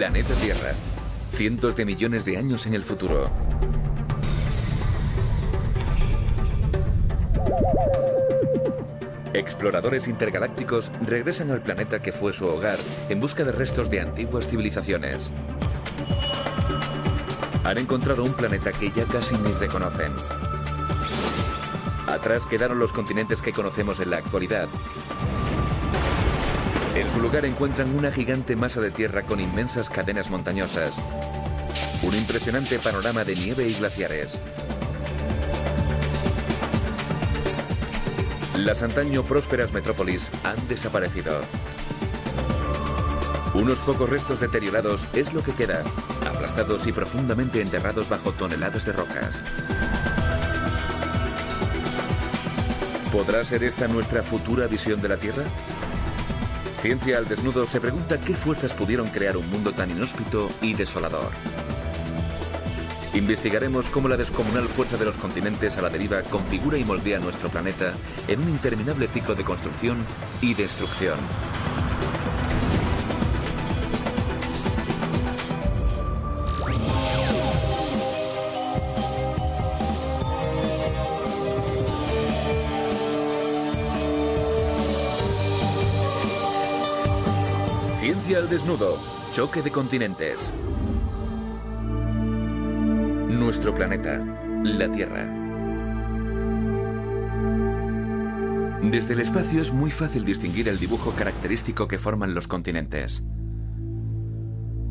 Planeta Tierra. Cientos de millones de años en el futuro. Exploradores intergalácticos regresan al planeta que fue su hogar en busca de restos de antiguas civilizaciones. Han encontrado un planeta que ya casi ni reconocen. Atrás quedaron los continentes que conocemos en la actualidad. En su lugar encuentran una gigante masa de tierra con inmensas cadenas montañosas. Un impresionante panorama de nieve y glaciares. Las antaño prósperas metrópolis han desaparecido. Unos pocos restos deteriorados es lo que queda, aplastados y profundamente enterrados bajo toneladas de rocas. ¿Podrá ser esta nuestra futura visión de la Tierra? Ciencia al Desnudo se pregunta qué fuerzas pudieron crear un mundo tan inhóspito y desolador. Investigaremos cómo la descomunal fuerza de los continentes a la deriva configura y moldea nuestro planeta en un interminable ciclo de construcción y destrucción. Al desnudo. Choque de continentes. Nuestro planeta, la Tierra. Desde el espacio es muy fácil distinguir el dibujo característico que forman los continentes.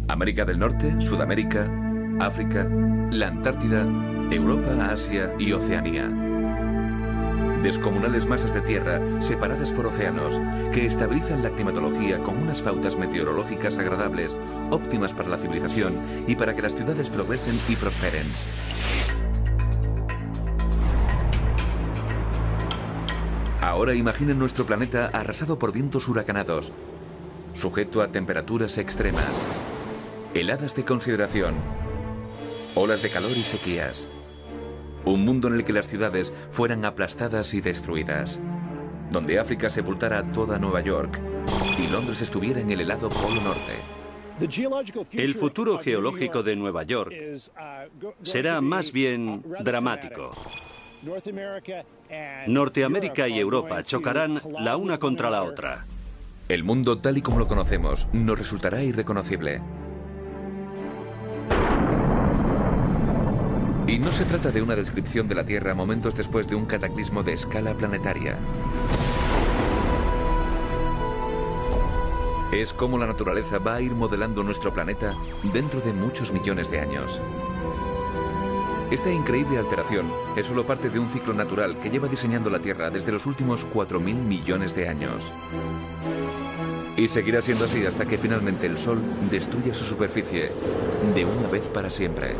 América del Norte, Sudamérica, África, la Antártida, Europa, Asia y Oceanía. Descomunales masas de tierra separadas por océanos que estabilizan la climatología con unas pautas meteorológicas agradables, óptimas para la civilización y para que las ciudades progresen y prosperen. Ahora imaginen nuestro planeta arrasado por vientos huracanados, sujeto a temperaturas extremas, heladas de consideración, olas de calor y sequías. Un mundo en el que las ciudades fueran aplastadas y destruidas. Donde África sepultara toda Nueva York y Londres estuviera en el helado Polo Norte. El futuro geológico de Nueva York será más bien dramático. Norteamérica y Europa chocarán la una contra la otra. El mundo tal y como lo conocemos nos resultará irreconocible. Y no se trata de una descripción de la Tierra momentos después de un cataclismo de escala planetaria. Es como la naturaleza va a ir modelando nuestro planeta dentro de muchos millones de años. Esta increíble alteración es solo parte de un ciclo natural que lleva diseñando la Tierra desde los últimos 4.000 millones de años. Y seguirá siendo así hasta que finalmente el Sol destruya su superficie de una vez para siempre.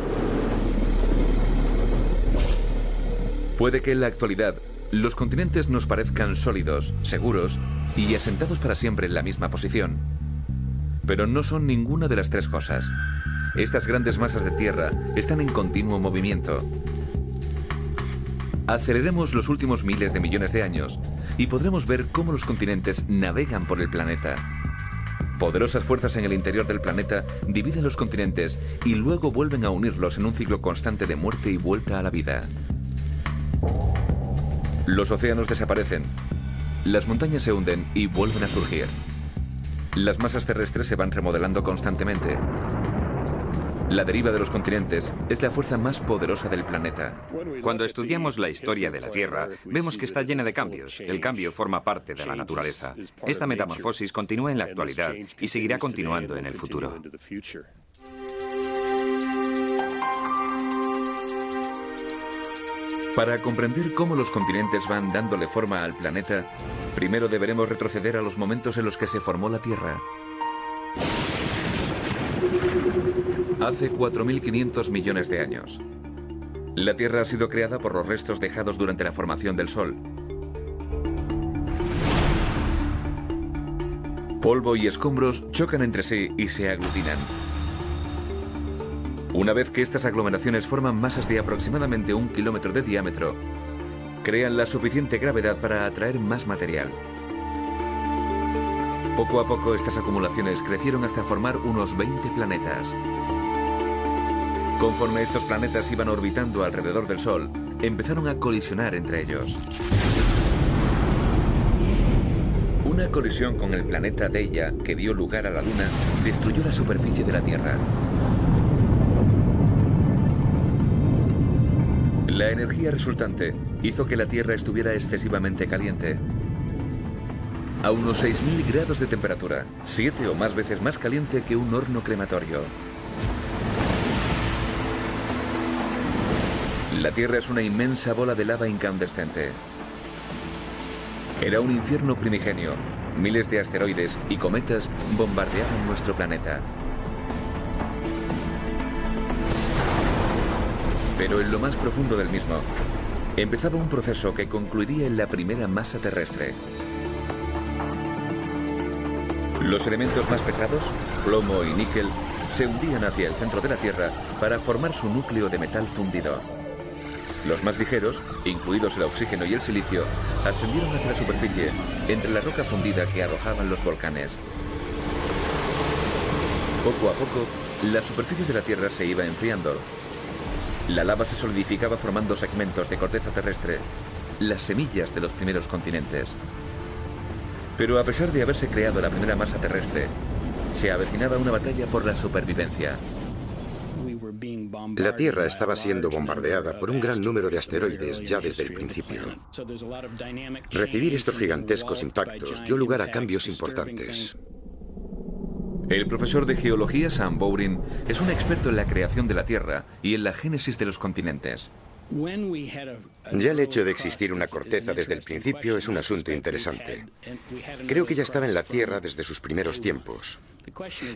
Puede que en la actualidad los continentes nos parezcan sólidos, seguros y asentados para siempre en la misma posición. Pero no son ninguna de las tres cosas. Estas grandes masas de tierra están en continuo movimiento. Aceleremos los últimos miles de millones de años y podremos ver cómo los continentes navegan por el planeta. Poderosas fuerzas en el interior del planeta dividen los continentes y luego vuelven a unirlos en un ciclo constante de muerte y vuelta a la vida. Los océanos desaparecen, las montañas se hunden y vuelven a surgir. Las masas terrestres se van remodelando constantemente. La deriva de los continentes es la fuerza más poderosa del planeta. Cuando estudiamos la historia de la Tierra, vemos que está llena de cambios. El cambio forma parte de la naturaleza. Esta metamorfosis continúa en la actualidad y seguirá continuando en el futuro. Para comprender cómo los continentes van dándole forma al planeta, primero deberemos retroceder a los momentos en los que se formó la Tierra. Hace 4.500 millones de años. La Tierra ha sido creada por los restos dejados durante la formación del Sol. Polvo y escombros chocan entre sí y se aglutinan. Una vez que estas aglomeraciones forman masas de aproximadamente un kilómetro de diámetro, crean la suficiente gravedad para atraer más material. Poco a poco estas acumulaciones crecieron hasta formar unos 20 planetas. Conforme estos planetas iban orbitando alrededor del Sol, empezaron a colisionar entre ellos. Una colisión con el planeta Deia, que dio lugar a la Luna, destruyó la superficie de la Tierra. La energía resultante hizo que la Tierra estuviera excesivamente caliente. A unos 6.000 grados de temperatura, siete o más veces más caliente que un horno crematorio. La Tierra es una inmensa bola de lava incandescente. Era un infierno primigenio. Miles de asteroides y cometas bombardeaban nuestro planeta. Pero en lo más profundo del mismo, empezaba un proceso que concluiría en la primera masa terrestre. Los elementos más pesados, plomo y níquel, se hundían hacia el centro de la Tierra para formar su núcleo de metal fundido. Los más ligeros, incluidos el oxígeno y el silicio, ascendieron hacia la superficie, entre la roca fundida que arrojaban los volcanes. Poco a poco, la superficie de la Tierra se iba enfriando. La lava se solidificaba formando segmentos de corteza terrestre, las semillas de los primeros continentes. Pero a pesar de haberse creado la primera masa terrestre, se avecinaba una batalla por la supervivencia. La Tierra estaba siendo bombardeada por un gran número de asteroides ya desde el principio. Recibir estos gigantescos impactos dio lugar a cambios importantes. El profesor de geología Sam Bowring es un experto en la creación de la Tierra y en la génesis de los continentes. Ya el hecho de existir una corteza desde el principio es un asunto interesante. Creo que ya estaba en la Tierra desde sus primeros tiempos.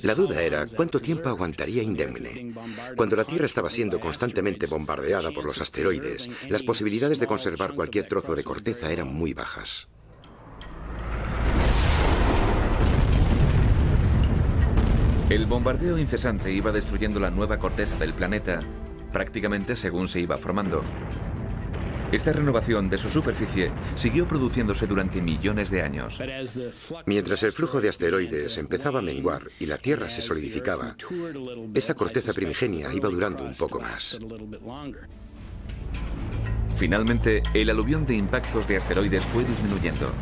La duda era cuánto tiempo aguantaría indemne. Cuando la Tierra estaba siendo constantemente bombardeada por los asteroides, las posibilidades de conservar cualquier trozo de corteza eran muy bajas. El bombardeo incesante iba destruyendo la nueva corteza del planeta prácticamente según se iba formando. Esta renovación de su superficie siguió produciéndose durante millones de años. Mientras el flujo de asteroides empezaba a menguar y la Tierra se solidificaba, esa corteza primigenia iba durando un poco más. Finalmente, el aluvión de impactos de asteroides fue disminuyendo.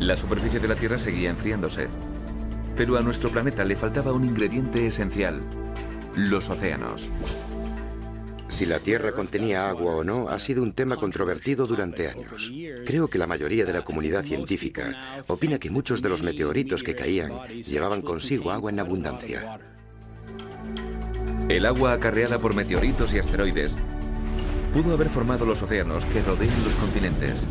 La superficie de la Tierra seguía enfriándose. Pero a nuestro planeta le faltaba un ingrediente esencial, los océanos. Si la Tierra contenía agua o no ha sido un tema controvertido durante años. Creo que la mayoría de la comunidad científica opina que muchos de los meteoritos que caían llevaban consigo agua en abundancia. El agua acarreada por meteoritos y asteroides pudo haber formado los océanos que rodean los continentes.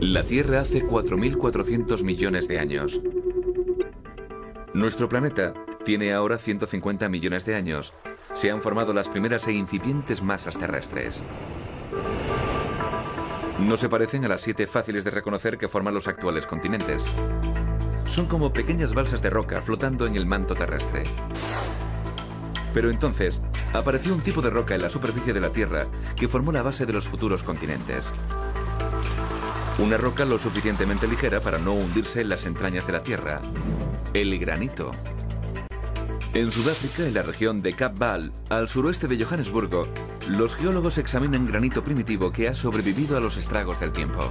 La Tierra hace 4.400 millones de años. Nuestro planeta tiene ahora 150 millones de años. Se han formado las primeras e incipientes masas terrestres. No se parecen a las siete fáciles de reconocer que forman los actuales continentes. Son como pequeñas balsas de roca flotando en el manto terrestre. Pero entonces apareció un tipo de roca en la superficie de la Tierra que formó la base de los futuros continentes. Una roca lo suficientemente ligera para no hundirse en las entrañas de la Tierra. El granito. En Sudáfrica, en la región de Cap Baal, al suroeste de Johannesburgo, los geólogos examinan granito primitivo que ha sobrevivido a los estragos del tiempo.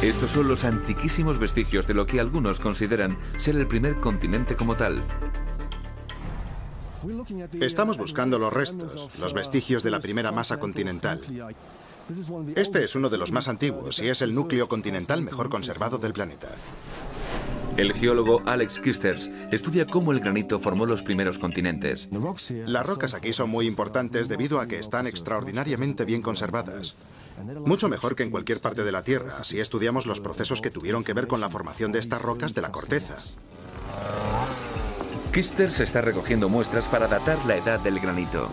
Estos son los antiquísimos vestigios de lo que algunos consideran ser el primer continente como tal. Estamos buscando los restos, los vestigios de la primera masa continental. Este es uno de los más antiguos y es el núcleo continental mejor conservado del planeta. El geólogo Alex Kisters estudia cómo el granito formó los primeros continentes. Las rocas aquí son muy importantes debido a que están extraordinariamente bien conservadas. Mucho mejor que en cualquier parte de la Tierra, si estudiamos los procesos que tuvieron que ver con la formación de estas rocas de la corteza. Kisters está recogiendo muestras para datar la edad del granito.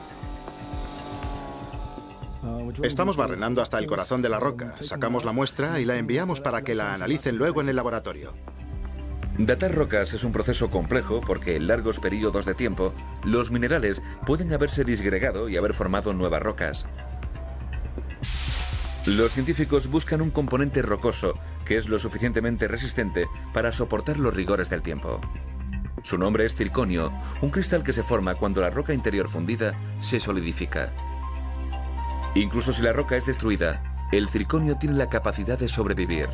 Estamos barrenando hasta el corazón de la roca, sacamos la muestra y la enviamos para que la analicen luego en el laboratorio. Datar rocas es un proceso complejo porque en largos periodos de tiempo los minerales pueden haberse disgregado y haber formado nuevas rocas. Los científicos buscan un componente rocoso que es lo suficientemente resistente para soportar los rigores del tiempo. Su nombre es circonio, un cristal que se forma cuando la roca interior fundida se solidifica. Incluso si la roca es destruida, el circonio tiene la capacidad de sobrevivir.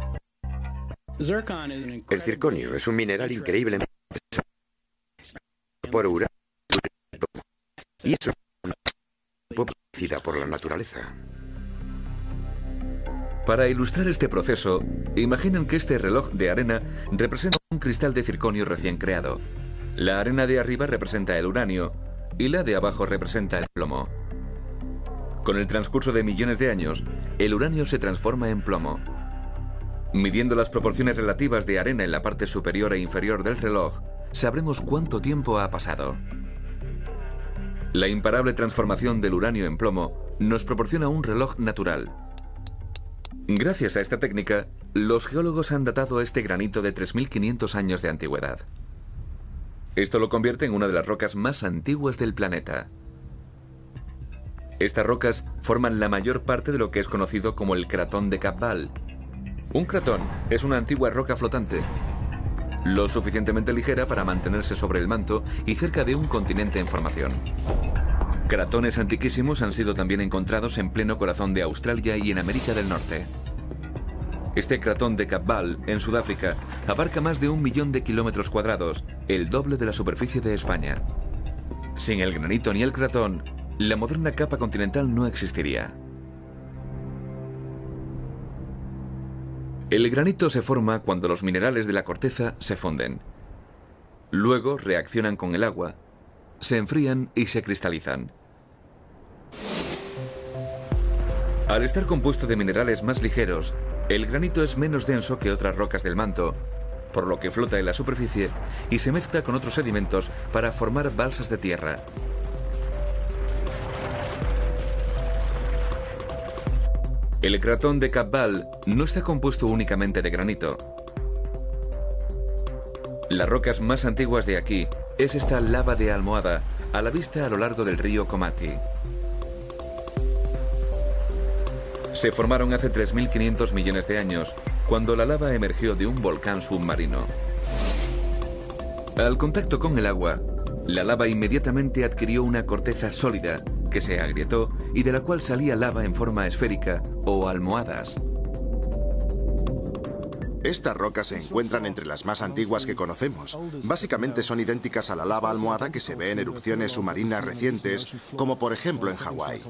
El circonio es un mineral increíblemente por uranio y es una por la naturaleza. Para ilustrar este proceso, imaginen que este reloj de arena representa un cristal de circonio recién creado. La arena de arriba representa el uranio y la de abajo representa el plomo. Con el transcurso de millones de años, el uranio se transforma en plomo. Midiendo las proporciones relativas de arena en la parte superior e inferior del reloj, sabremos cuánto tiempo ha pasado. La imparable transformación del uranio en plomo nos proporciona un reloj natural, Gracias a esta técnica, los geólogos han datado este granito de 3.500 años de antigüedad. Esto lo convierte en una de las rocas más antiguas del planeta. Estas rocas forman la mayor parte de lo que es conocido como el cratón de Cabbal. Un cratón es una antigua roca flotante, lo suficientemente ligera para mantenerse sobre el manto y cerca de un continente en formación. Cratones antiquísimos han sido también encontrados en pleno corazón de Australia y en América del Norte. Este cratón de Cabbal, en Sudáfrica, abarca más de un millón de kilómetros cuadrados, el doble de la superficie de España. Sin el granito ni el cratón, la moderna capa continental no existiría. El granito se forma cuando los minerales de la corteza se funden. Luego reaccionan con el agua, se enfrían y se cristalizan. Al estar compuesto de minerales más ligeros, el granito es menos denso que otras rocas del manto, por lo que flota en la superficie y se mezcla con otros sedimentos para formar balsas de tierra. El cratón de Cabbal no está compuesto únicamente de granito. Las rocas más antiguas de aquí es esta lava de almohada a la vista a lo largo del río Comati. Se formaron hace 3.500 millones de años, cuando la lava emergió de un volcán submarino. Al contacto con el agua, la lava inmediatamente adquirió una corteza sólida que se agrietó y de la cual salía lava en forma esférica o almohadas. Estas rocas se encuentran entre las más antiguas que conocemos. Básicamente son idénticas a la lava almohada que se ve en erupciones submarinas recientes, como por ejemplo en Hawái.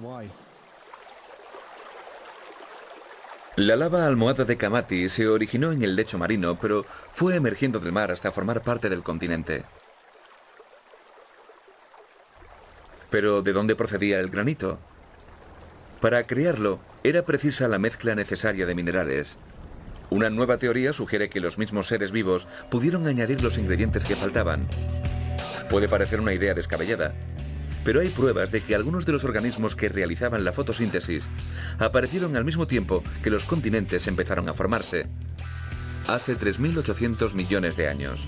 La lava almohada de Kamati se originó en el lecho marino, pero fue emergiendo del mar hasta formar parte del continente. Pero ¿de dónde procedía el granito? Para crearlo, era precisa la mezcla necesaria de minerales. Una nueva teoría sugiere que los mismos seres vivos pudieron añadir los ingredientes que faltaban. Puede parecer una idea descabellada, pero hay pruebas de que algunos de los organismos que realizaban la fotosíntesis aparecieron al mismo tiempo que los continentes empezaron a formarse, hace 3.800 millones de años.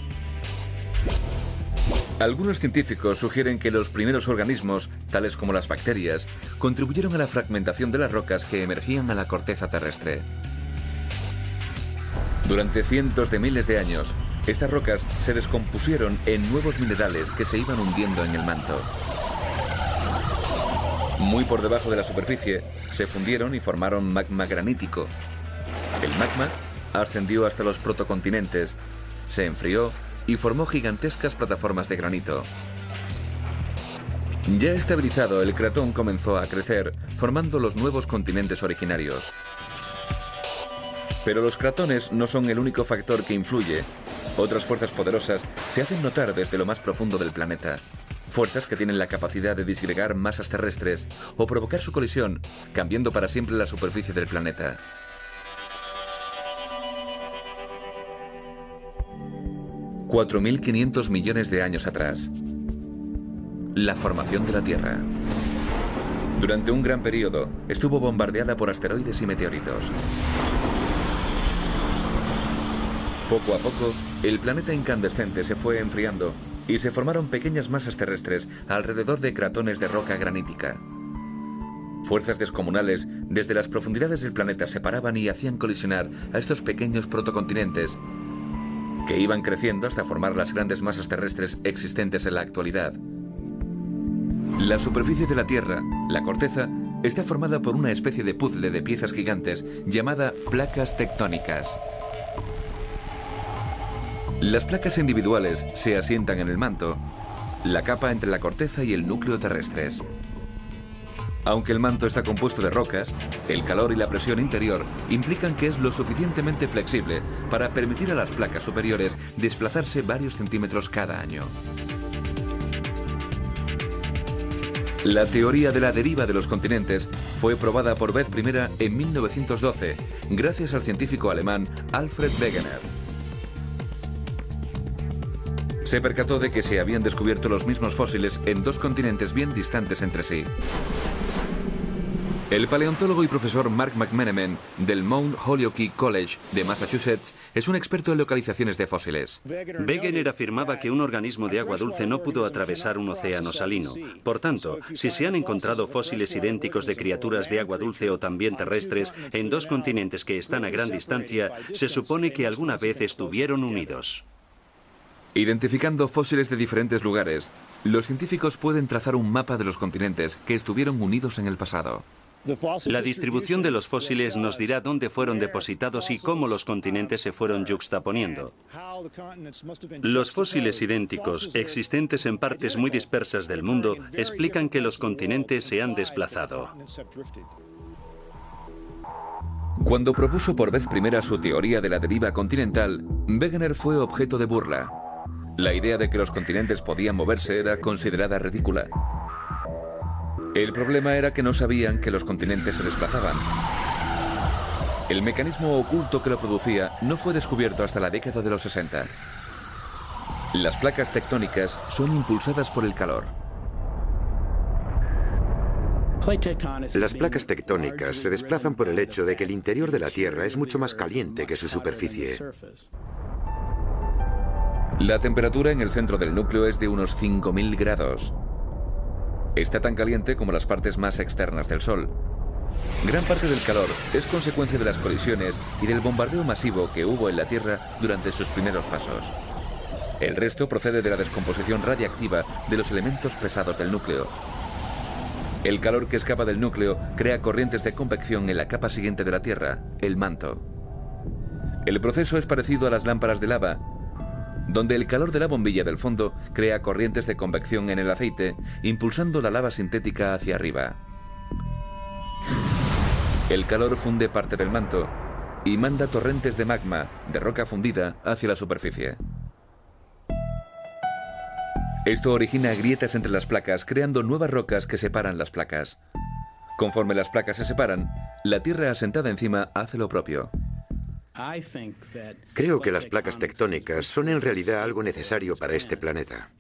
Algunos científicos sugieren que los primeros organismos, tales como las bacterias, contribuyeron a la fragmentación de las rocas que emergían a la corteza terrestre. Durante cientos de miles de años, estas rocas se descompusieron en nuevos minerales que se iban hundiendo en el manto. Muy por debajo de la superficie, se fundieron y formaron magma granítico. El magma ascendió hasta los protocontinentes, se enfrió y formó gigantescas plataformas de granito. Ya estabilizado, el cratón comenzó a crecer, formando los nuevos continentes originarios. Pero los cratones no son el único factor que influye. Otras fuerzas poderosas se hacen notar desde lo más profundo del planeta. Fuerzas que tienen la capacidad de disgregar masas terrestres o provocar su colisión, cambiando para siempre la superficie del planeta. ...4.500 millones de años atrás. La formación de la Tierra. Durante un gran periodo, estuvo bombardeada por asteroides y meteoritos. Poco a poco, el planeta incandescente se fue enfriando y se formaron pequeñas masas terrestres alrededor de cratones de roca granítica. Fuerzas descomunales desde las profundidades del planeta separaban y hacían colisionar a estos pequeños protocontinentes que iban creciendo hasta formar las grandes masas terrestres existentes en la actualidad. La superficie de la Tierra, la corteza, está formada por una especie de puzzle de piezas gigantes llamada placas tectónicas. Las placas individuales se asientan en el manto, la capa entre la corteza y el núcleo terrestres. Aunque el manto está compuesto de rocas, el calor y la presión interior implican que es lo suficientemente flexible para permitir a las placas superiores desplazarse varios centímetros cada año. La teoría de la deriva de los continentes fue probada por vez primera en 1912 gracias al científico alemán Alfred Wegener. Se percató de que se habían descubierto los mismos fósiles en dos continentes bien distantes entre sí. El paleontólogo y profesor Mark McMenamin del Mount Holyoke College de Massachusetts es un experto en localizaciones de fósiles. Wegener afirmaba que un organismo de agua dulce no pudo atravesar un océano salino. Por tanto, si se han encontrado fósiles idénticos de criaturas de agua dulce o también terrestres en dos continentes que están a gran distancia, se supone que alguna vez estuvieron unidos. Identificando fósiles de diferentes lugares, los científicos pueden trazar un mapa de los continentes que estuvieron unidos en el pasado. La distribución de los fósiles nos dirá dónde fueron depositados y cómo los continentes se fueron yuxtaponiendo. Los fósiles idénticos, existentes en partes muy dispersas del mundo, explican que los continentes se han desplazado. Cuando propuso por vez primera su teoría de la deriva continental, Wegener fue objeto de burla. La idea de que los continentes podían moverse era considerada ridícula. El problema era que no sabían que los continentes se desplazaban. El mecanismo oculto que lo producía no fue descubierto hasta la década de los 60. Las placas tectónicas son impulsadas por el calor. Las placas tectónicas se desplazan por el hecho de que el interior de la Tierra es mucho más caliente que su superficie. La temperatura en el centro del núcleo es de unos 5.000 grados. Está tan caliente como las partes más externas del Sol. Gran parte del calor es consecuencia de las colisiones y del bombardeo masivo que hubo en la Tierra durante sus primeros pasos. El resto procede de la descomposición radiactiva de los elementos pesados del núcleo. El calor que escapa del núcleo crea corrientes de convección en la capa siguiente de la Tierra, el manto. El proceso es parecido a las lámparas de lava, donde el calor de la bombilla del fondo crea corrientes de convección en el aceite, impulsando la lava sintética hacia arriba. El calor funde parte del manto y manda torrentes de magma, de roca fundida, hacia la superficie. Esto origina grietas entre las placas, creando nuevas rocas que separan las placas. Conforme las placas se separan, la tierra asentada encima hace lo propio. Creo que las placas tectónicas son en realidad algo necesario para este planeta.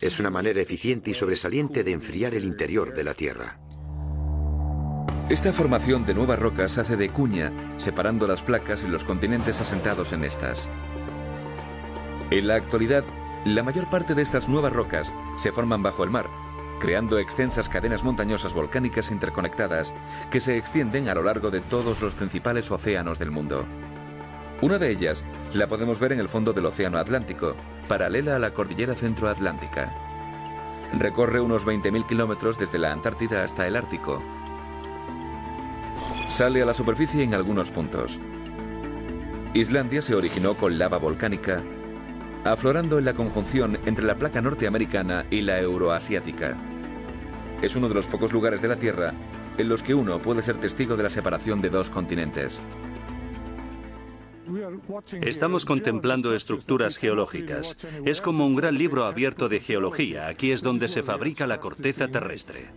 Es una manera eficiente y sobresaliente de enfriar el interior de la Tierra. Esta formación de nuevas rocas hace de cuña, separando las placas y los continentes asentados en estas. En la actualidad, la mayor parte de estas nuevas rocas se forman bajo el mar, creando extensas cadenas montañosas volcánicas interconectadas que se extienden a lo largo de todos los principales océanos del mundo. Una de ellas la podemos ver en el fondo del Océano Atlántico, paralela a la cordillera centroatlántica. Recorre unos 20.000 kilómetros desde la Antártida hasta el Ártico. Sale a la superficie en algunos puntos. Islandia se originó con lava volcánica, aflorando en la conjunción entre la placa norteamericana y la euroasiática. Es uno de los pocos lugares de la Tierra en los que uno puede ser testigo de la separación de dos continentes. Estamos contemplando estructuras geológicas. Es como un gran libro abierto de geología. Aquí es donde se fabrica la corteza terrestre.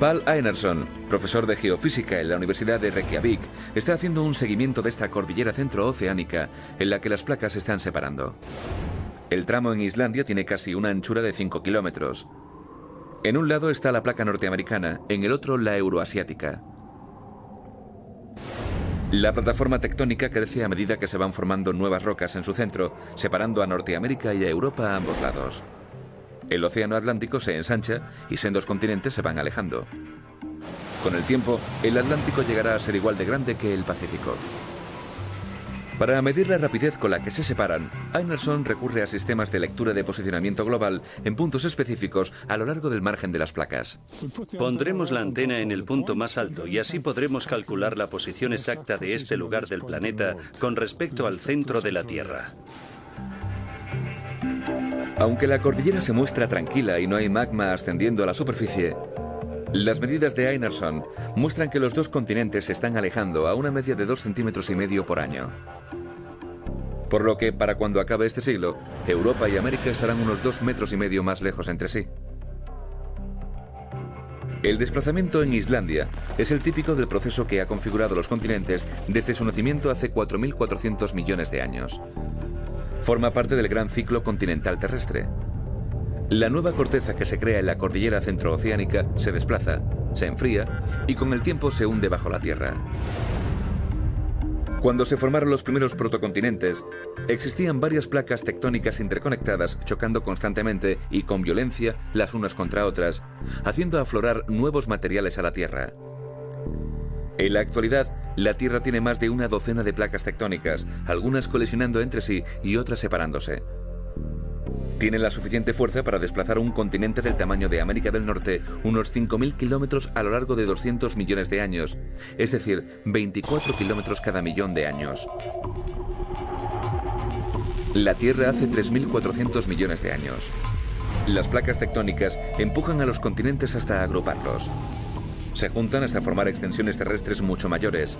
Paul Einerson, profesor de geofísica en la Universidad de Reykjavik, está haciendo un seguimiento de esta cordillera centrooceánica en la que las placas se están separando. El tramo en Islandia tiene casi una anchura de 5 kilómetros. En un lado está la placa norteamericana, en el otro la euroasiática. La plataforma tectónica crece a medida que se van formando nuevas rocas en su centro, separando a Norteamérica y a Europa a ambos lados. El océano Atlántico se ensancha y sendos continentes se van alejando. Con el tiempo, el Atlántico llegará a ser igual de grande que el Pacífico. Para medir la rapidez con la que se separan, Einerson recurre a sistemas de lectura de posicionamiento global en puntos específicos a lo largo del margen de las placas. Pondremos la antena en el punto más alto y así podremos calcular la posición exacta de este lugar del planeta con respecto al centro de la Tierra. Aunque la cordillera se muestra tranquila y no hay magma ascendiendo a la superficie, las medidas de Einerson muestran que los dos continentes se están alejando a una media de 2 centímetros y medio por año. Por lo que, para cuando acabe este siglo, Europa y América estarán unos dos metros y medio más lejos entre sí. El desplazamiento en Islandia es el típico del proceso que ha configurado los continentes desde su nacimiento hace 4.400 millones de años. Forma parte del gran ciclo continental terrestre. La nueva corteza que se crea en la cordillera centrooceánica se desplaza, se enfría y con el tiempo se hunde bajo la Tierra. Cuando se formaron los primeros protocontinentes, existían varias placas tectónicas interconectadas chocando constantemente y con violencia las unas contra otras, haciendo aflorar nuevos materiales a la Tierra. En la actualidad, la Tierra tiene más de una docena de placas tectónicas, algunas colisionando entre sí y otras separándose. Tiene la suficiente fuerza para desplazar un continente del tamaño de América del Norte unos 5.000 kilómetros a lo largo de 200 millones de años, es decir, 24 kilómetros cada millón de años. La Tierra hace 3.400 millones de años. Las placas tectónicas empujan a los continentes hasta agruparlos. Se juntan hasta formar extensiones terrestres mucho mayores.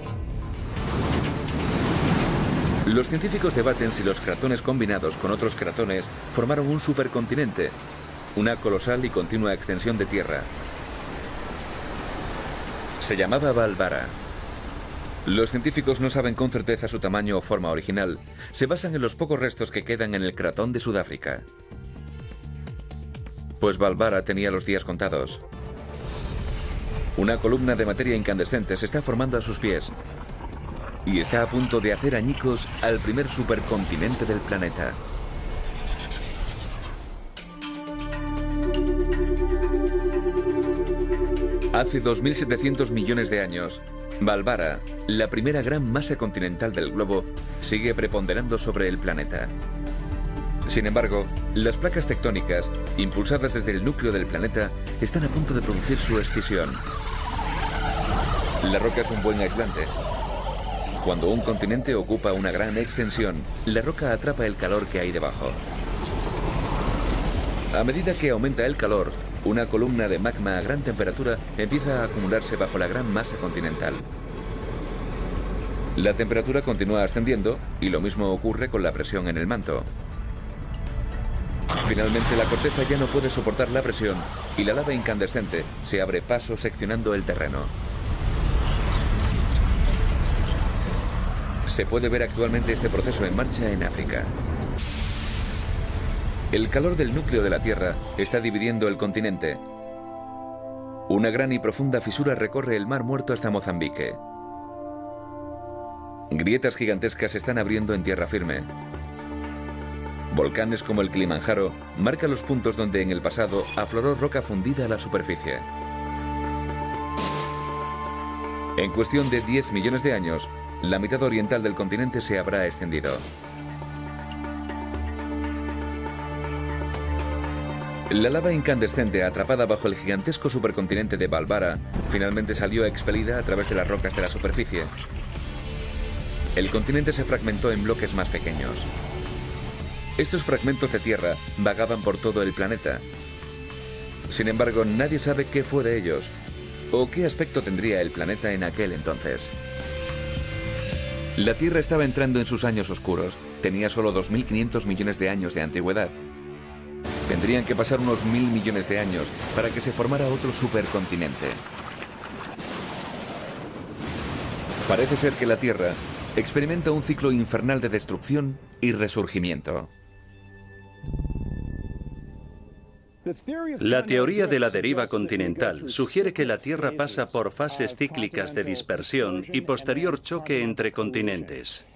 Los científicos debaten si los cratones combinados con otros cratones formaron un supercontinente, una colosal y continua extensión de tierra. Se llamaba Valvara. Los científicos no saben con certeza su tamaño o forma original. Se basan en los pocos restos que quedan en el cratón de Sudáfrica. Pues Valvara tenía los días contados. Una columna de materia incandescente se está formando a sus pies, y está a punto de hacer añicos al primer supercontinente del planeta. Hace 2.700 millones de años, Valvara, la primera gran masa continental del globo, sigue preponderando sobre el planeta. Sin embargo, las placas tectónicas, impulsadas desde el núcleo del planeta, están a punto de producir su escisión. La roca es un buen aislante, cuando un continente ocupa una gran extensión, la roca atrapa el calor que hay debajo. A medida que aumenta el calor, una columna de magma a gran temperatura empieza a acumularse bajo la gran masa continental. La temperatura continúa ascendiendo y lo mismo ocurre con la presión en el manto. Finalmente la corteza ya no puede soportar la presión y la lava incandescente se abre paso seccionando el terreno. Se puede ver actualmente este proceso en marcha en África. El calor del núcleo de la Tierra está dividiendo el continente. Una gran y profunda fisura recorre el Mar Muerto hasta Mozambique. Grietas gigantescas se están abriendo en tierra firme. Volcanes como el Kilimanjaro marcan los puntos donde en el pasado afloró roca fundida a la superficie. En cuestión de 10 millones de años, la mitad oriental del continente se habrá extendido. La lava incandescente atrapada bajo el gigantesco supercontinente de Valvara finalmente salió expelida a través de las rocas de la superficie. El continente se fragmentó en bloques más pequeños. Estos fragmentos de tierra vagaban por todo el planeta. Sin embargo, nadie sabe qué fue de ellos o qué aspecto tendría el planeta en aquel entonces. La Tierra estaba entrando en sus años oscuros. Tenía solo 2.500 millones de años de antigüedad. Tendrían que pasar unos mil millones de años para que se formara otro supercontinente. Parece ser que la Tierra experimenta un ciclo infernal de destrucción y resurgimiento. La teoría de la deriva continental sugiere que la Tierra pasa por fases cíclicas de dispersión y posterior choque entre continentes.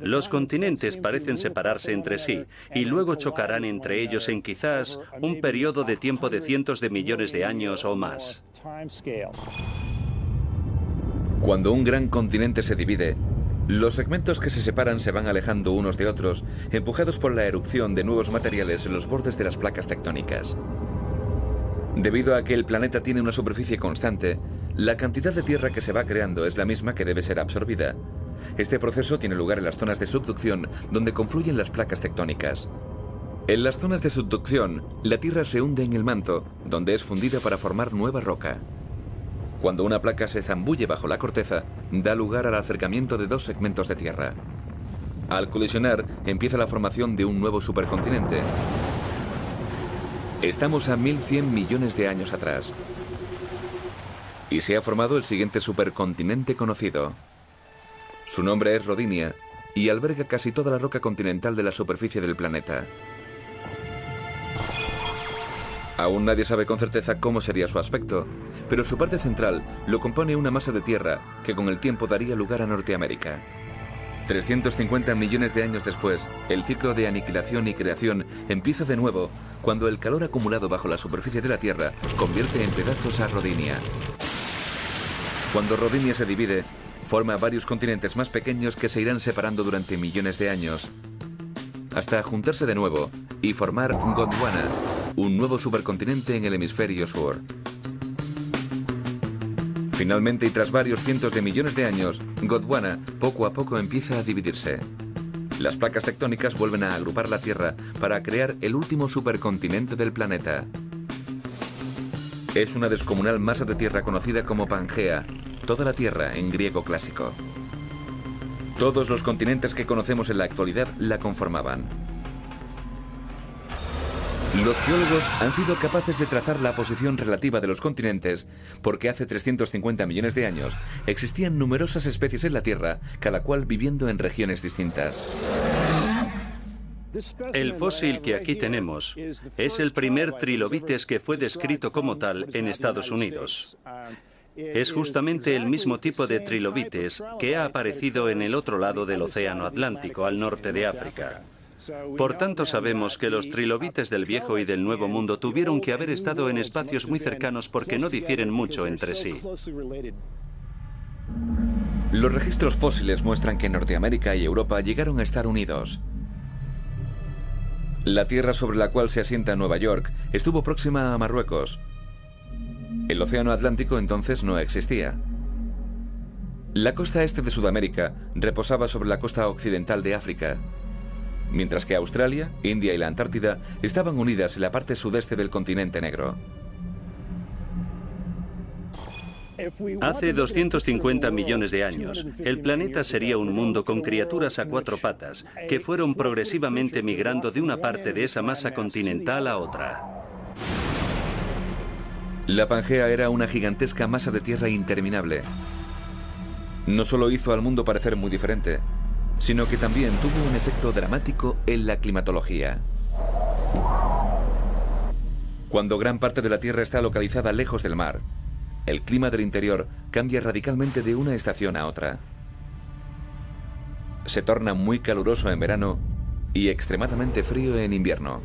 Los continentes parecen separarse entre sí y luego chocarán entre ellos en quizás un periodo de tiempo de cientos de millones de años o más. Cuando un gran continente se divide, los segmentos que se separan se van alejando unos de otros, empujados por la erupción de nuevos materiales en los bordes de las placas tectónicas. Debido a que el planeta tiene una superficie constante, la cantidad de tierra que se va creando es la misma que debe ser absorbida. Este proceso tiene lugar en las zonas de subducción, donde confluyen las placas tectónicas. En las zonas de subducción, la tierra se hunde en el manto, donde es fundida para formar nueva roca. Cuando una placa se zambulle bajo la corteza, da lugar al acercamiento de dos segmentos de tierra. Al colisionar, empieza la formación de un nuevo supercontinente, Estamos a 1100 millones de años atrás. Y se ha formado el siguiente supercontinente conocido. Su nombre es Rodinia y alberga casi toda la roca continental de la superficie del planeta. Aún nadie sabe con certeza cómo sería su aspecto, pero su parte central lo compone una masa de tierra que con el tiempo daría lugar a Norteamérica. 350 millones de años después, el ciclo de aniquilación y creación empieza de nuevo cuando el calor acumulado bajo la superficie de la Tierra convierte en pedazos a Rodinia. Cuando Rodinia se divide, forma varios continentes más pequeños que se irán separando durante millones de años, hasta juntarse de nuevo y formar Gondwana, un nuevo supercontinente en el hemisferio sur. Finalmente, y tras varios cientos de millones de años, Gondwana poco a poco empieza a dividirse. Las placas tectónicas vuelven a agrupar la Tierra para crear el último supercontinente del planeta. Es una descomunal masa de tierra conocida como Pangea, toda la Tierra en griego clásico. Todos los continentes que conocemos en la actualidad la conformaban. Los geólogos han sido capaces de trazar la posición relativa de los continentes porque hace 350 millones de años existían numerosas especies en la Tierra, cada cual viviendo en regiones distintas. El fósil que aquí tenemos es el primer trilobites que fue descrito como tal en Estados Unidos. Es justamente el mismo tipo de trilobites que ha aparecido en el otro lado del Océano Atlántico, al norte de África. Por tanto, sabemos que los trilobites del Viejo y del Nuevo Mundo tuvieron que haber estado en espacios muy cercanos porque no difieren mucho entre sí. Los registros fósiles muestran que Norteamérica y Europa llegaron a estar unidos. La tierra sobre la cual se asienta Nueva York estuvo próxima a Marruecos. El Océano Atlántico entonces no existía. La costa este de Sudamérica reposaba sobre la costa occidental de África mientras que Australia, India y la Antártida estaban unidas en la parte sudeste del continente negro. Hace 250 millones de años, el planeta sería un mundo con criaturas a cuatro patas, que fueron progresivamente migrando de una parte de esa masa continental a otra. La Pangea era una gigantesca masa de tierra interminable. No solo hizo al mundo parecer muy diferente, sino que también tuvo un efecto dramático en la climatología. Cuando gran parte de la Tierra está localizada lejos del mar, el clima del interior cambia radicalmente de una estación a otra. Se torna muy caluroso en verano y extremadamente frío en invierno.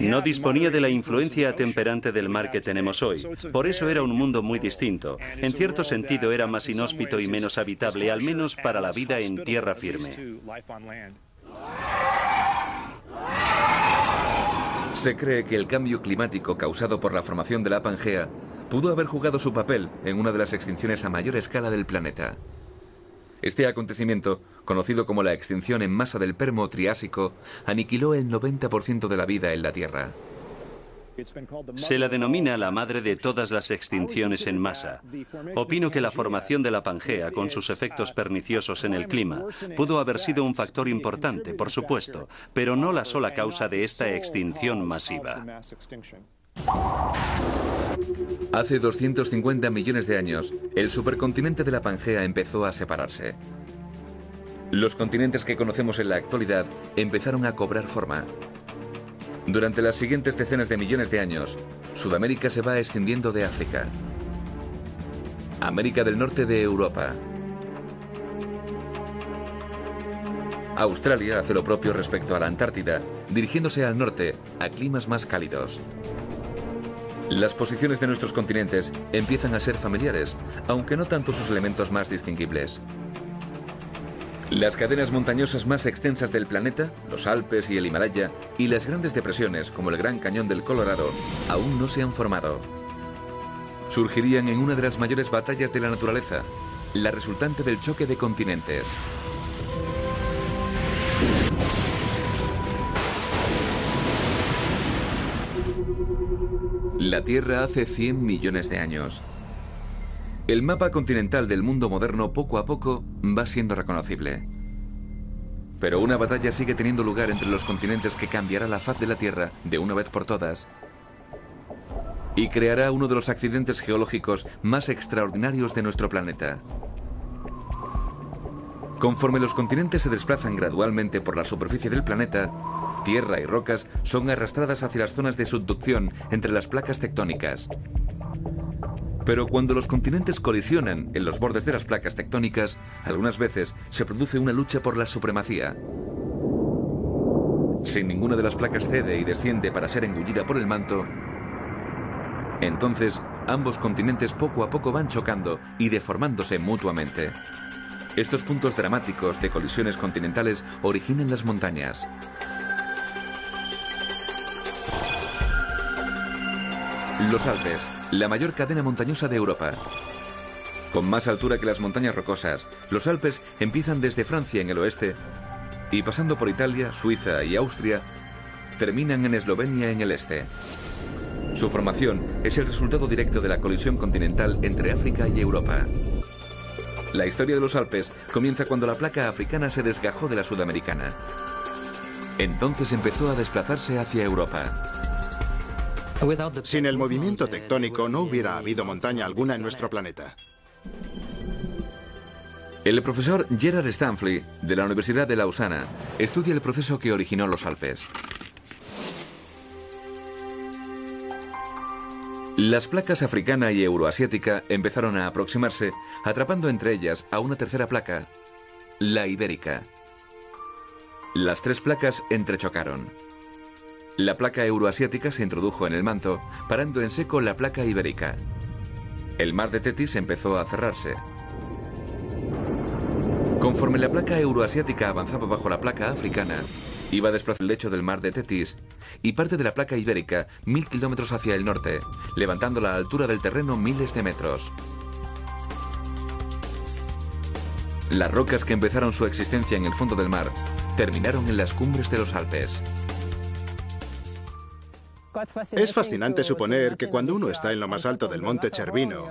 No disponía de la influencia temperante del mar que tenemos hoy. Por eso era un mundo muy distinto. En cierto sentido era más inhóspito y menos habitable, al menos para la vida en tierra firme. Se cree que el cambio climático causado por la formación de la Pangea pudo haber jugado su papel en una de las extinciones a mayor escala del planeta. Este acontecimiento, conocido como la extinción en masa del Permo Triásico, aniquiló el 90% de la vida en la Tierra. Se la denomina la madre de todas las extinciones en masa. Opino que la formación de la Pangea, con sus efectos perniciosos en el clima, pudo haber sido un factor importante, por supuesto, pero no la sola causa de esta extinción masiva. Hace 250 millones de años, el supercontinente de la Pangea empezó a separarse. Los continentes que conocemos en la actualidad empezaron a cobrar forma. Durante las siguientes decenas de millones de años, Sudamérica se va extendiendo de África. América del Norte de Europa. Australia hace lo propio respecto a la Antártida, dirigiéndose al norte, a climas más cálidos. Las posiciones de nuestros continentes empiezan a ser familiares, aunque no tanto sus elementos más distinguibles. Las cadenas montañosas más extensas del planeta, los Alpes y el Himalaya, y las grandes depresiones como el Gran Cañón del Colorado, aún no se han formado. Surgirían en una de las mayores batallas de la naturaleza, la resultante del choque de continentes. La Tierra hace 100 millones de años. El mapa continental del mundo moderno poco a poco va siendo reconocible. Pero una batalla sigue teniendo lugar entre los continentes que cambiará la faz de la Tierra de una vez por todas y creará uno de los accidentes geológicos más extraordinarios de nuestro planeta. Conforme los continentes se desplazan gradualmente por la superficie del planeta, tierra y rocas son arrastradas hacia las zonas de subducción entre las placas tectónicas. Pero cuando los continentes colisionan en los bordes de las placas tectónicas, algunas veces se produce una lucha por la supremacía. Si ninguna de las placas cede y desciende para ser engullida por el manto, entonces ambos continentes poco a poco van chocando y deformándose mutuamente. Estos puntos dramáticos de colisiones continentales originan las montañas. Los Alpes, la mayor cadena montañosa de Europa. Con más altura que las montañas rocosas, los Alpes empiezan desde Francia en el oeste y pasando por Italia, Suiza y Austria, terminan en Eslovenia en el este. Su formación es el resultado directo de la colisión continental entre África y Europa. La historia de los Alpes comienza cuando la placa africana se desgajó de la sudamericana. Entonces empezó a desplazarse hacia Europa. Sin el movimiento tectónico no hubiera habido montaña alguna en nuestro planeta. El profesor Gerard Stanley, de la Universidad de Lausana, estudia el proceso que originó los Alpes. Las placas africana y euroasiática empezaron a aproximarse, atrapando entre ellas a una tercera placa, la ibérica. Las tres placas entrechocaron. La placa euroasiática se introdujo en el manto, parando en seco la placa ibérica. El mar de Tetis empezó a cerrarse. Conforme la placa euroasiática avanzaba bajo la placa africana, iba a desplazar el lecho del mar de Tetis y parte de la placa ibérica mil kilómetros hacia el norte, levantando la altura del terreno miles de metros. Las rocas que empezaron su existencia en el fondo del mar terminaron en las cumbres de los Alpes. Es fascinante suponer que cuando uno está en lo más alto del monte Cervino,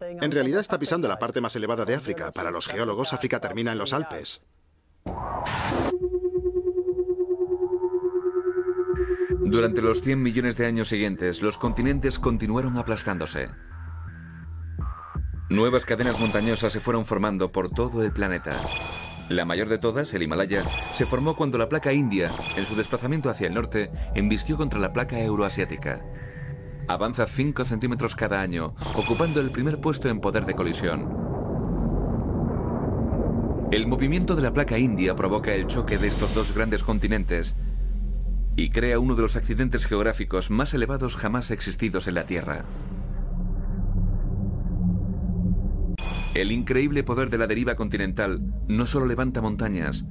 en realidad está pisando la parte más elevada de África. Para los geólogos, África termina en los Alpes. Durante los 100 millones de años siguientes, los continentes continuaron aplastándose. Nuevas cadenas montañosas se fueron formando por todo el planeta. La mayor de todas, el Himalaya, se formó cuando la placa india, en su desplazamiento hacia el norte, embistió contra la placa euroasiática. Avanza 5 centímetros cada año, ocupando el primer puesto en poder de colisión. El movimiento de la placa india provoca el choque de estos dos grandes continentes y crea uno de los accidentes geográficos más elevados jamás existidos en la Tierra. El increíble poder de la deriva continental no solo levanta montañas,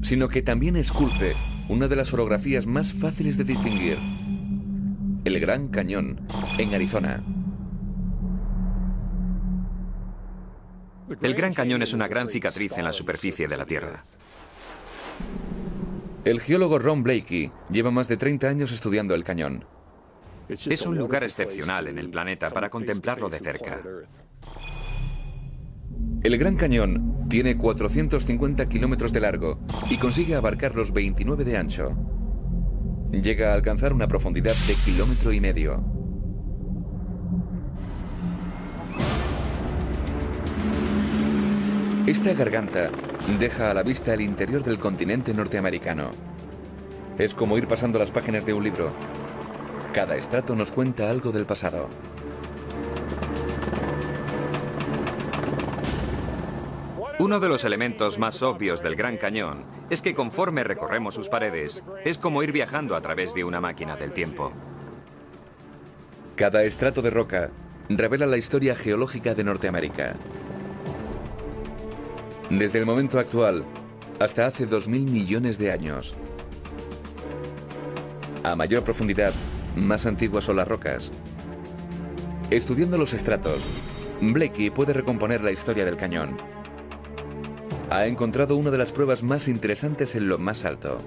sino que también esculpe una de las orografías más fáciles de distinguir, el Gran Cañón, en Arizona. El Gran Cañón es una gran cicatriz en la superficie de la Tierra. El geólogo Ron Blakey lleva más de 30 años estudiando el cañón. Es un lugar excepcional en el planeta para contemplarlo de cerca. El Gran Cañón tiene 450 kilómetros de largo y consigue abarcar los 29 de ancho. Llega a alcanzar una profundidad de kilómetro y medio. Esta garganta deja a la vista el interior del continente norteamericano. Es como ir pasando las páginas de un libro. Cada estrato nos cuenta algo del pasado. Uno de los elementos más obvios del Gran Cañón es que conforme recorremos sus paredes, es como ir viajando a través de una máquina del tiempo. Cada estrato de roca revela la historia geológica de Norteamérica. Desde el momento actual hasta hace 2.000 millones de años. A mayor profundidad, más antiguas son las rocas. Estudiando los estratos, Blakey puede recomponer la historia del cañón. Ha encontrado una de las pruebas más interesantes en lo más alto.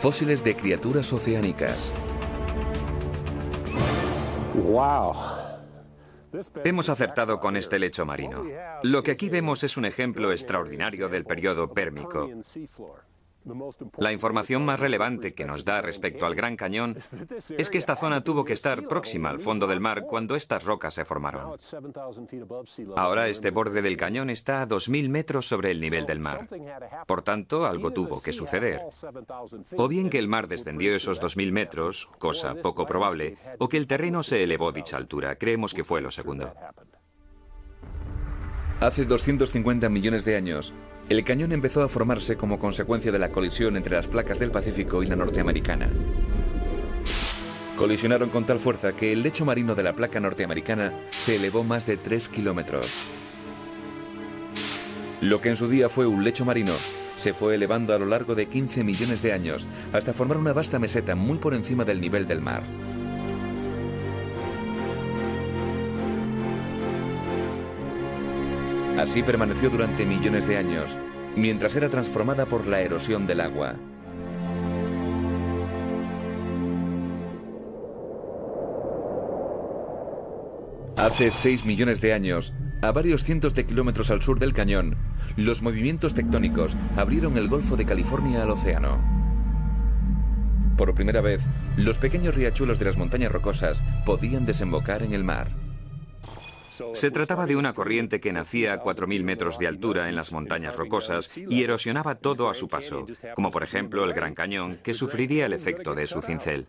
Fósiles de criaturas oceánicas. ¡Wow! Hemos acertado con este lecho marino. Lo que aquí vemos es un ejemplo extraordinario del periodo pérmico. La información más relevante que nos da respecto al Gran Cañón es que esta zona tuvo que estar próxima al fondo del mar cuando estas rocas se formaron. Ahora este borde del cañón está a 2.000 metros sobre el nivel del mar. Por tanto, algo tuvo que suceder. O bien que el mar descendió esos 2.000 metros, cosa poco probable, o que el terreno se elevó dicha altura. Creemos que fue lo segundo. Hace 250 millones de años, el cañón empezó a formarse como consecuencia de la colisión entre las placas del Pacífico y la norteamericana. Colisionaron con tal fuerza que el lecho marino de la placa norteamericana se elevó más de 3 kilómetros. Lo que en su día fue un lecho marino se fue elevando a lo largo de 15 millones de años hasta formar una vasta meseta muy por encima del nivel del mar. Así permaneció durante millones de años, mientras era transformada por la erosión del agua. Hace 6 millones de años, a varios cientos de kilómetros al sur del cañón, los movimientos tectónicos abrieron el Golfo de California al océano. Por primera vez, los pequeños riachuelos de las montañas rocosas podían desembocar en el mar. Se trataba de una corriente que nacía a 4.000 metros de altura en las montañas rocosas y erosionaba todo a su paso, como por ejemplo el Gran Cañón, que sufriría el efecto de su cincel.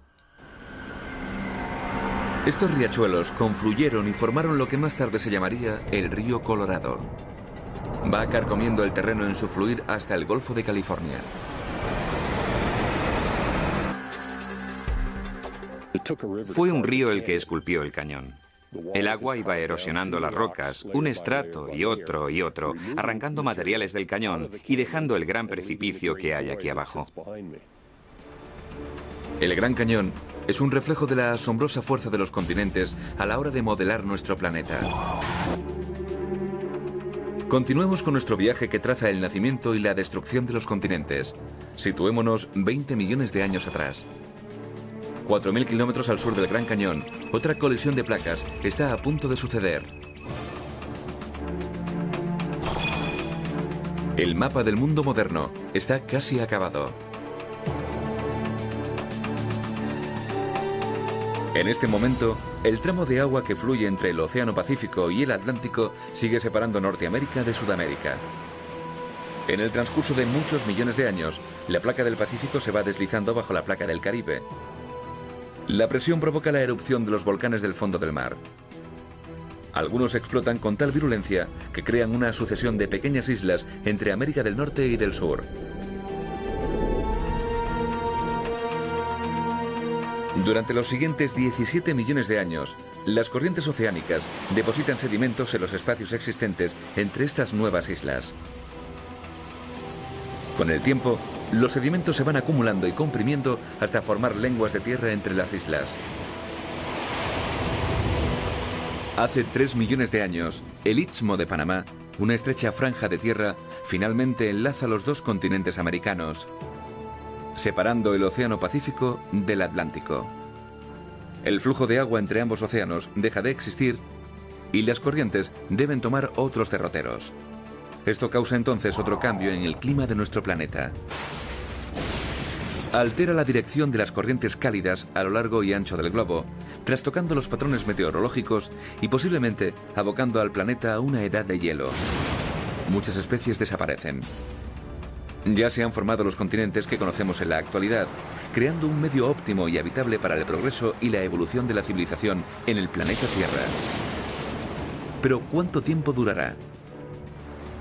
Estos riachuelos confluyeron y formaron lo que más tarde se llamaría el río Colorado. Va carcomiendo el terreno en su fluir hasta el Golfo de California. Fue un río el que esculpió el cañón. El agua iba erosionando las rocas, un estrato y otro y otro, arrancando materiales del cañón y dejando el gran precipicio que hay aquí abajo. El Gran Cañón es un reflejo de la asombrosa fuerza de los continentes a la hora de modelar nuestro planeta. Continuemos con nuestro viaje que traza el nacimiento y la destrucción de los continentes. Situémonos 20 millones de años atrás. 4.000 kilómetros al sur del Gran Cañón, otra colisión de placas está a punto de suceder. El mapa del mundo moderno está casi acabado. En este momento, el tramo de agua que fluye entre el Océano Pacífico y el Atlántico sigue separando Norteamérica de Sudamérica. En el transcurso de muchos millones de años, la placa del Pacífico se va deslizando bajo la placa del Caribe, la presión provoca la erupción de los volcanes del fondo del mar. Algunos explotan con tal virulencia que crean una sucesión de pequeñas islas entre América del Norte y del Sur. Durante los siguientes 17 millones de años, las corrientes oceánicas depositan sedimentos en los espacios existentes entre estas nuevas islas. Con el tiempo, los sedimentos se van acumulando y comprimiendo hasta formar lenguas de tierra entre las islas. Hace 3 millones de años, el Istmo de Panamá, una estrecha franja de tierra, finalmente enlaza los dos continentes americanos, separando el Océano Pacífico del Atlántico. El flujo de agua entre ambos océanos deja de existir y las corrientes deben tomar otros derroteros. Esto causa entonces otro cambio en el clima de nuestro planeta. Altera la dirección de las corrientes cálidas a lo largo y ancho del globo, trastocando los patrones meteorológicos y posiblemente abocando al planeta a una edad de hielo. Muchas especies desaparecen. Ya se han formado los continentes que conocemos en la actualidad, creando un medio óptimo y habitable para el progreso y la evolución de la civilización en el planeta Tierra. Pero ¿cuánto tiempo durará?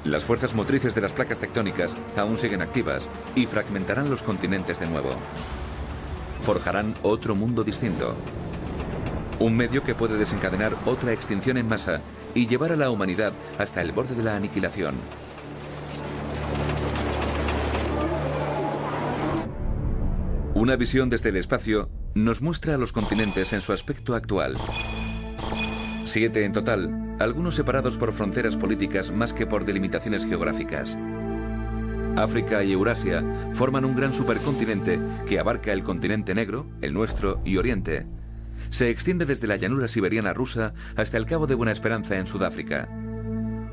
Las fuerzas motrices de las placas tectónicas aún siguen activas y fragmentarán los continentes de nuevo. Forjarán otro mundo distinto. Un medio que puede desencadenar otra extinción en masa y llevar a la humanidad hasta el borde de la aniquilación. Una visión desde el espacio nos muestra a los continentes en su aspecto actual. Siete en total, algunos separados por fronteras políticas más que por delimitaciones geográficas. África y Eurasia forman un gran supercontinente que abarca el continente negro, el nuestro y Oriente. Se extiende desde la llanura siberiana rusa hasta el Cabo de Buena Esperanza en Sudáfrica.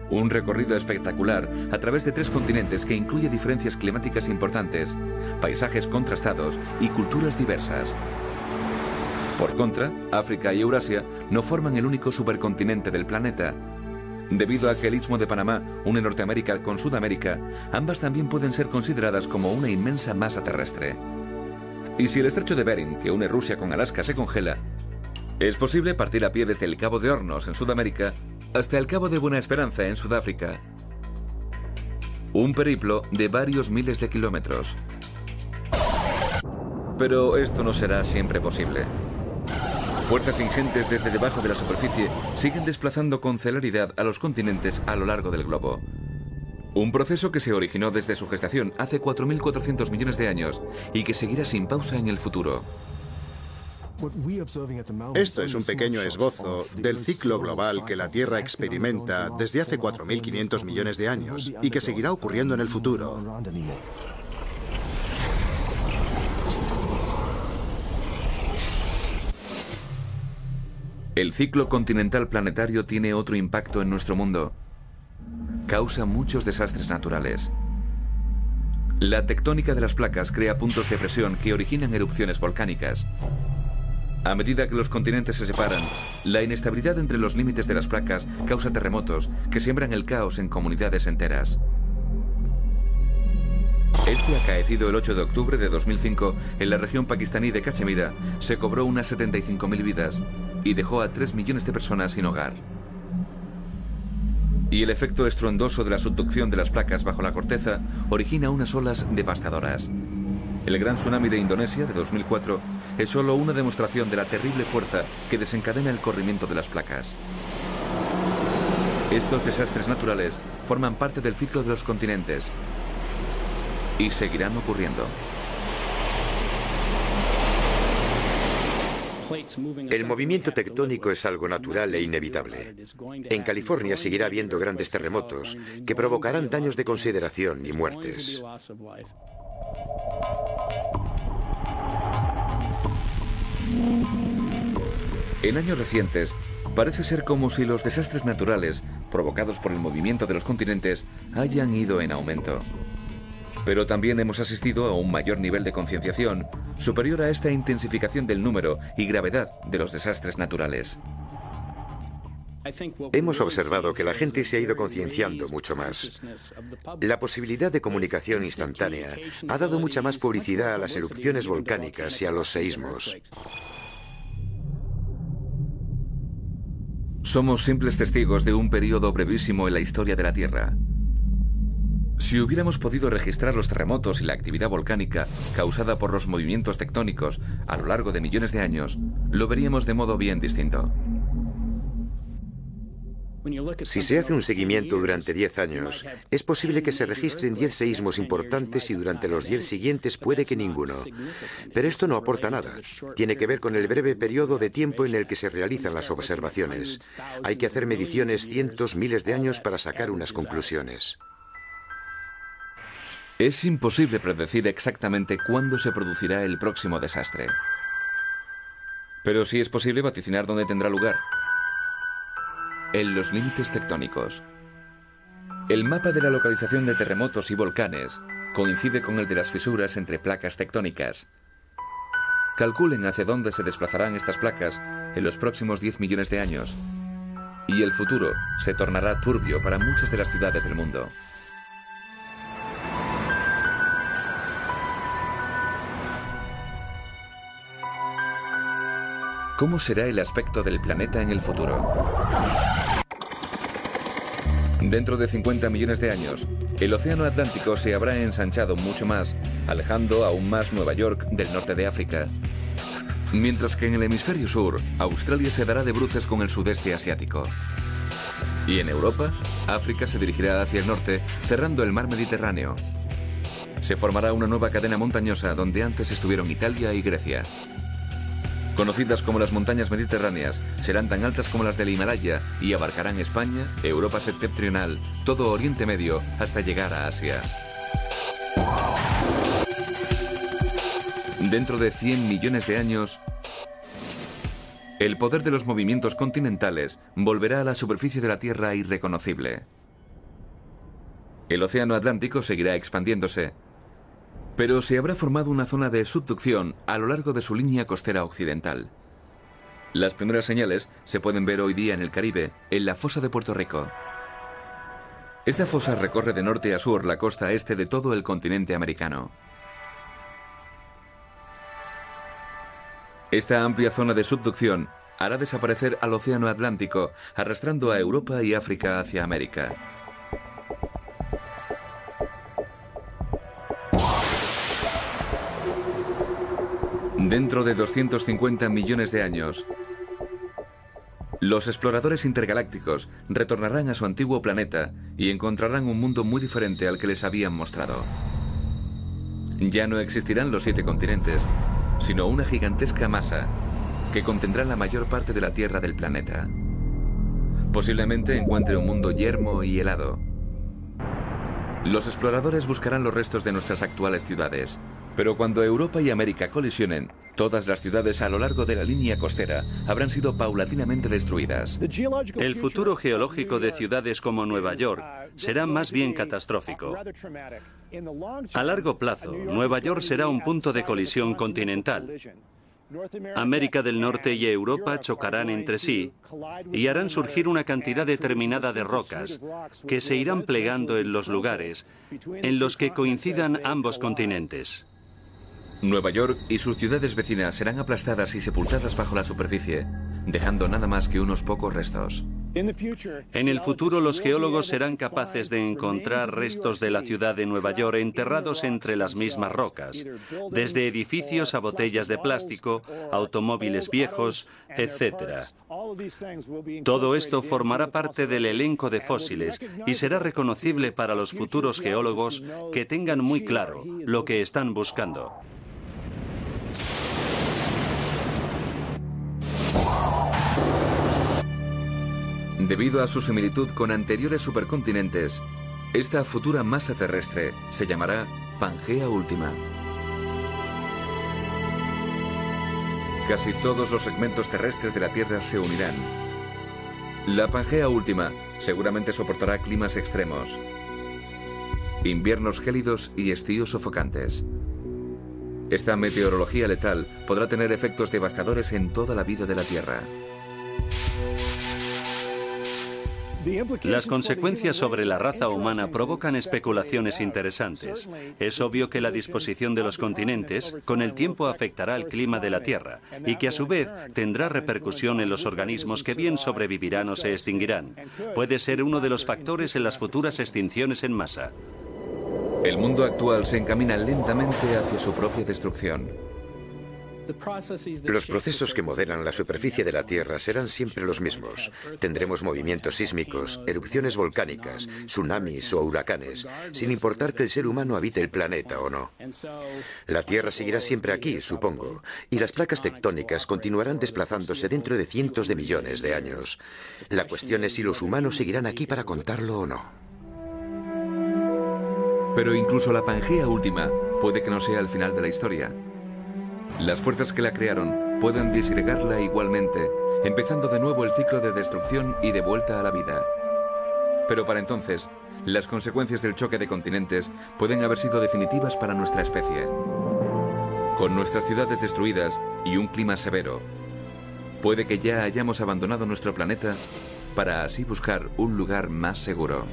Un recorrido espectacular a través de tres continentes que incluye diferencias climáticas importantes, paisajes contrastados y culturas diversas. Por contra, África y Eurasia no forman el único supercontinente del planeta. Debido a que el Istmo de Panamá une Norteamérica con Sudamérica, ambas también pueden ser consideradas como una inmensa masa terrestre. Y si el estrecho de Bering, que une Rusia con Alaska, se congela, es posible partir a pie desde el Cabo de Hornos en Sudamérica hasta el Cabo de Buena Esperanza en Sudáfrica. Un periplo de varios miles de kilómetros. Pero esto no será siempre posible. Fuerzas ingentes desde debajo de la superficie siguen desplazando con celeridad a los continentes a lo largo del globo. Un proceso que se originó desde su gestación hace 4.400 millones de años y que seguirá sin pausa en el futuro. Esto es un pequeño esbozo del ciclo global que la Tierra experimenta desde hace 4.500 millones de años y que seguirá ocurriendo en el futuro. El ciclo continental planetario tiene otro impacto en nuestro mundo. Causa muchos desastres naturales. La tectónica de las placas crea puntos de presión que originan erupciones volcánicas. A medida que los continentes se separan, la inestabilidad entre los límites de las placas causa terremotos que siembran el caos en comunidades enteras. Este acaecido el 8 de octubre de 2005 en la región pakistaní de Cachemira se cobró unas 75.000 vidas y dejó a 3 millones de personas sin hogar. Y el efecto estruendoso de la subducción de las placas bajo la corteza origina unas olas devastadoras. El gran tsunami de Indonesia de 2004 es solo una demostración de la terrible fuerza que desencadena el corrimiento de las placas. Estos desastres naturales forman parte del ciclo de los continentes y seguirán ocurriendo. El movimiento tectónico es algo natural e inevitable. En California seguirá habiendo grandes terremotos que provocarán daños de consideración y muertes. En años recientes, parece ser como si los desastres naturales provocados por el movimiento de los continentes hayan ido en aumento. Pero también hemos asistido a un mayor nivel de concienciación superior a esta intensificación del número y gravedad de los desastres naturales. Hemos observado que la gente se ha ido concienciando mucho más. La posibilidad de comunicación instantánea ha dado mucha más publicidad a las erupciones volcánicas y a los seísmos. Somos simples testigos de un periodo brevísimo en la historia de la Tierra. Si hubiéramos podido registrar los terremotos y la actividad volcánica causada por los movimientos tectónicos a lo largo de millones de años, lo veríamos de modo bien distinto. Si se hace un seguimiento durante 10 años, es posible que se registren 10 seísmos importantes y durante los 10 siguientes puede que ninguno. Pero esto no aporta nada. Tiene que ver con el breve periodo de tiempo en el que se realizan las observaciones. Hay que hacer mediciones cientos, miles de años para sacar unas conclusiones. Es imposible predecir exactamente cuándo se producirá el próximo desastre. Pero sí es posible vaticinar dónde tendrá lugar en los límites tectónicos. El mapa de la localización de terremotos y volcanes coincide con el de las fisuras entre placas tectónicas. Calculen hacia dónde se desplazarán estas placas en los próximos 10 millones de años. Y el futuro se tornará turbio para muchas de las ciudades del mundo. ¿Cómo será el aspecto del planeta en el futuro? Dentro de 50 millones de años, el Océano Atlántico se habrá ensanchado mucho más, alejando aún más Nueva York del norte de África. Mientras que en el hemisferio sur, Australia se dará de bruces con el sudeste asiático. Y en Europa, África se dirigirá hacia el norte, cerrando el mar Mediterráneo. Se formará una nueva cadena montañosa donde antes estuvieron Italia y Grecia. Conocidas como las montañas mediterráneas, serán tan altas como las del Himalaya y abarcarán España, Europa septentrional, todo Oriente Medio, hasta llegar a Asia. Dentro de 100 millones de años, el poder de los movimientos continentales volverá a la superficie de la Tierra irreconocible. El Océano Atlántico seguirá expandiéndose, pero se habrá formado una zona de subducción a lo largo de su línea costera occidental. Las primeras señales se pueden ver hoy día en el Caribe, en la fosa de Puerto Rico. Esta fosa recorre de norte a sur la costa este de todo el continente americano. Esta amplia zona de subducción hará desaparecer al Océano Atlántico, arrastrando a Europa y África hacia América. Dentro de 250 millones de años, los exploradores intergalácticos retornarán a su antiguo planeta y encontrarán un mundo muy diferente al que les habían mostrado. Ya no existirán los siete continentes, sino una gigantesca masa que contendrá la mayor parte de la tierra del planeta. Posiblemente encuentre un mundo yermo y helado. Los exploradores buscarán los restos de nuestras actuales ciudades, pero cuando Europa y América colisionen, todas las ciudades a lo largo de la línea costera habrán sido paulatinamente destruidas. El futuro geológico de ciudades como Nueva York será más bien catastrófico. A largo plazo, Nueva York será un punto de colisión continental. América del Norte y Europa chocarán entre sí y harán surgir una cantidad determinada de rocas que se irán plegando en los lugares en los que coincidan ambos continentes. Nueva York y sus ciudades vecinas serán aplastadas y sepultadas bajo la superficie, dejando nada más que unos pocos restos. En el futuro los geólogos serán capaces de encontrar restos de la ciudad de Nueva York enterrados entre las mismas rocas, desde edificios a botellas de plástico, automóviles viejos, etc. Todo esto formará parte del elenco de fósiles y será reconocible para los futuros geólogos que tengan muy claro lo que están buscando. Debido a su similitud con anteriores supercontinentes, esta futura masa terrestre se llamará Pangea Última. Casi todos los segmentos terrestres de la Tierra se unirán. La Pangea Última seguramente soportará climas extremos, inviernos gélidos y estíos sofocantes. Esta meteorología letal podrá tener efectos devastadores en toda la vida de la Tierra. Las consecuencias sobre la raza humana provocan especulaciones interesantes. Es obvio que la disposición de los continentes con el tiempo afectará al clima de la Tierra y que a su vez tendrá repercusión en los organismos que bien sobrevivirán o se extinguirán. Puede ser uno de los factores en las futuras extinciones en masa. El mundo actual se encamina lentamente hacia su propia destrucción. Los procesos que modelan la superficie de la Tierra serán siempre los mismos. Tendremos movimientos sísmicos, erupciones volcánicas, tsunamis o huracanes, sin importar que el ser humano habite el planeta o no. La Tierra seguirá siempre aquí, supongo, y las placas tectónicas continuarán desplazándose dentro de cientos de millones de años. La cuestión es si los humanos seguirán aquí para contarlo o no. Pero incluso la Pangea última puede que no sea el final de la historia. Las fuerzas que la crearon pueden disgregarla igualmente, empezando de nuevo el ciclo de destrucción y de vuelta a la vida. Pero para entonces, las consecuencias del choque de continentes pueden haber sido definitivas para nuestra especie. Con nuestras ciudades destruidas y un clima severo, puede que ya hayamos abandonado nuestro planeta para así buscar un lugar más seguro.